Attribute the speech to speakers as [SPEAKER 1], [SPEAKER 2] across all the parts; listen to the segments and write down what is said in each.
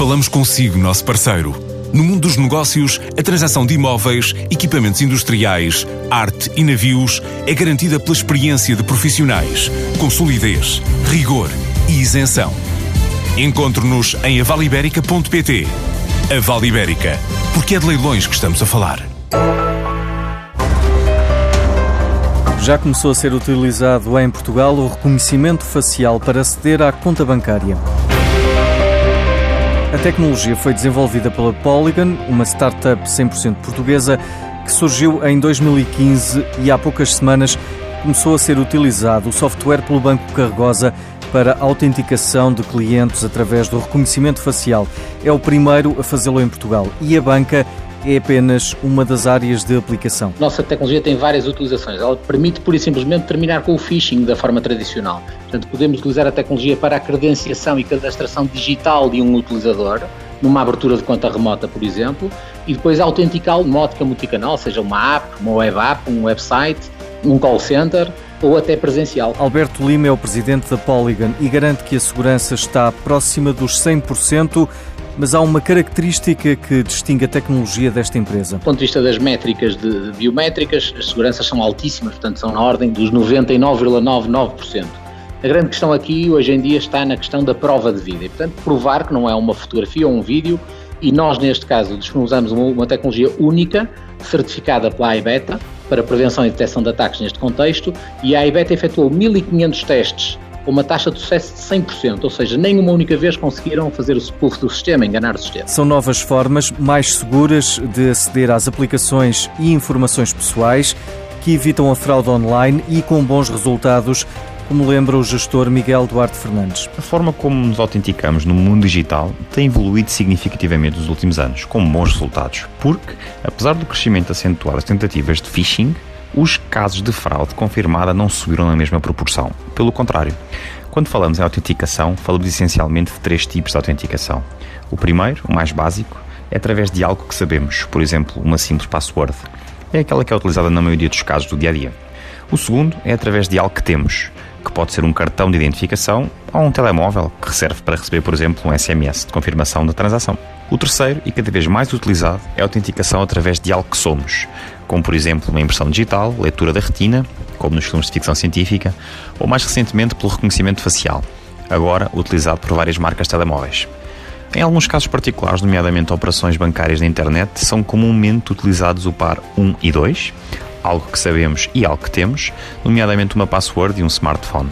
[SPEAKER 1] Falamos consigo, nosso parceiro. No mundo dos negócios, a transação de imóveis, equipamentos industriais, arte e navios é garantida pela experiência de profissionais, com solidez, rigor e isenção. Encontre-nos em avaliberica.pt. A Vale Ibérica, porque é de leilões que estamos a falar.
[SPEAKER 2] Já começou a ser utilizado em Portugal o reconhecimento facial para aceder à conta bancária. A tecnologia foi desenvolvida pela Polygon, uma startup 100% portuguesa que surgiu em 2015 e há poucas semanas começou a ser utilizado o software pelo Banco Carregosa para autenticação de clientes através do reconhecimento facial. É o primeiro a fazê-lo em Portugal e a banca é apenas uma das áreas de aplicação.
[SPEAKER 3] Nossa tecnologia tem várias utilizações. Ela permite, pura e simplesmente, terminar com o phishing da forma tradicional. Portanto, podemos utilizar a tecnologia para a credenciação e cadastração digital de um utilizador, numa abertura de conta remota, por exemplo, e depois autenticá-lo numa ótica multicanal, seja uma app, uma web app, um website, um call center ou até presencial.
[SPEAKER 2] Alberto Lima é o presidente da Polygon e garante que a segurança está próxima dos 100%, mas há uma característica que distingue a tecnologia desta empresa.
[SPEAKER 3] Do ponto de vista das métricas de biométricas, as seguranças são altíssimas, portanto são na ordem dos 99,99%. A grande questão aqui hoje em dia está na questão da prova de vida e, portanto, provar que não é uma fotografia ou um vídeo e nós, neste caso, disponibilizamos uma tecnologia única, certificada pela IBETA, para prevenção e detecção de ataques neste contexto, e a IBETA efetuou 1.500 testes uma taxa de sucesso de 100%, ou seja, nem uma única vez conseguiram fazer o spoof do sistema, enganar o sistema.
[SPEAKER 2] São novas formas mais seguras de aceder às aplicações e informações pessoais que evitam a fraude online e com bons resultados como lembra o gestor Miguel Duarte Fernandes.
[SPEAKER 4] A forma como nos autenticamos no mundo digital tem evoluído significativamente nos últimos anos, com bons resultados, porque, apesar do crescimento acentuado das tentativas de phishing, os casos de fraude confirmada não subiram na mesma proporção. Pelo contrário, quando falamos em autenticação, falamos essencialmente de três tipos de autenticação. O primeiro, o mais básico, é através de algo que sabemos, por exemplo, uma simples password. É aquela que é utilizada na maioria dos casos do dia a dia. O segundo é através de algo que temos, que pode ser um cartão de identificação ou um telemóvel que serve para receber, por exemplo, um SMS de confirmação da transação. O terceiro, e cada vez mais utilizado, é a autenticação através de algo que somos, como por exemplo uma impressão digital, leitura da retina, como nos filmes de ficção científica, ou mais recentemente pelo reconhecimento facial, agora utilizado por várias marcas de telemóveis. Em alguns casos particulares, nomeadamente operações bancárias na internet, são comumente utilizados o par 1 e 2, algo que sabemos e algo que temos, nomeadamente uma password e um smartphone.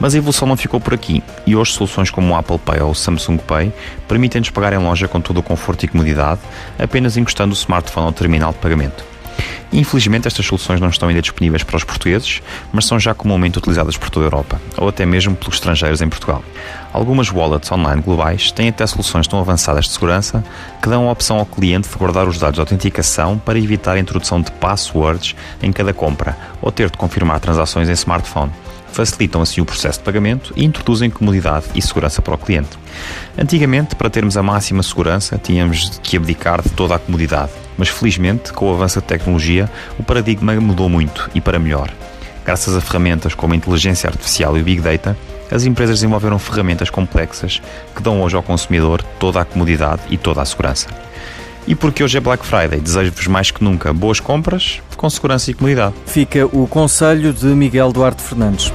[SPEAKER 4] Mas a evolução não ficou por aqui e hoje soluções como o Apple Pay ou o Samsung Pay permitem-nos pagar em loja com todo o conforto e comodidade, apenas encostando o smartphone ao terminal de pagamento. Infelizmente, estas soluções não estão ainda disponíveis para os portugueses, mas são já comumente utilizadas por toda a Europa, ou até mesmo pelos estrangeiros em Portugal. Algumas wallets online globais têm até soluções tão avançadas de segurança que dão a opção ao cliente de guardar os dados de autenticação para evitar a introdução de passwords em cada compra ou ter de confirmar transações em smartphone facilitam assim o processo de pagamento e introduzem comodidade e segurança para o cliente. Antigamente, para termos a máxima segurança, tínhamos que abdicar de toda a comodidade, mas felizmente, com o avanço da tecnologia, o paradigma mudou muito e para melhor. Graças a ferramentas como a inteligência artificial e o Big Data, as empresas desenvolveram ferramentas complexas que dão hoje ao consumidor toda a comodidade e toda a segurança. E porque hoje é Black Friday, desejo-vos mais que nunca boas compras, com segurança e comodidade.
[SPEAKER 2] Fica o conselho de Miguel Duarte Fernandes.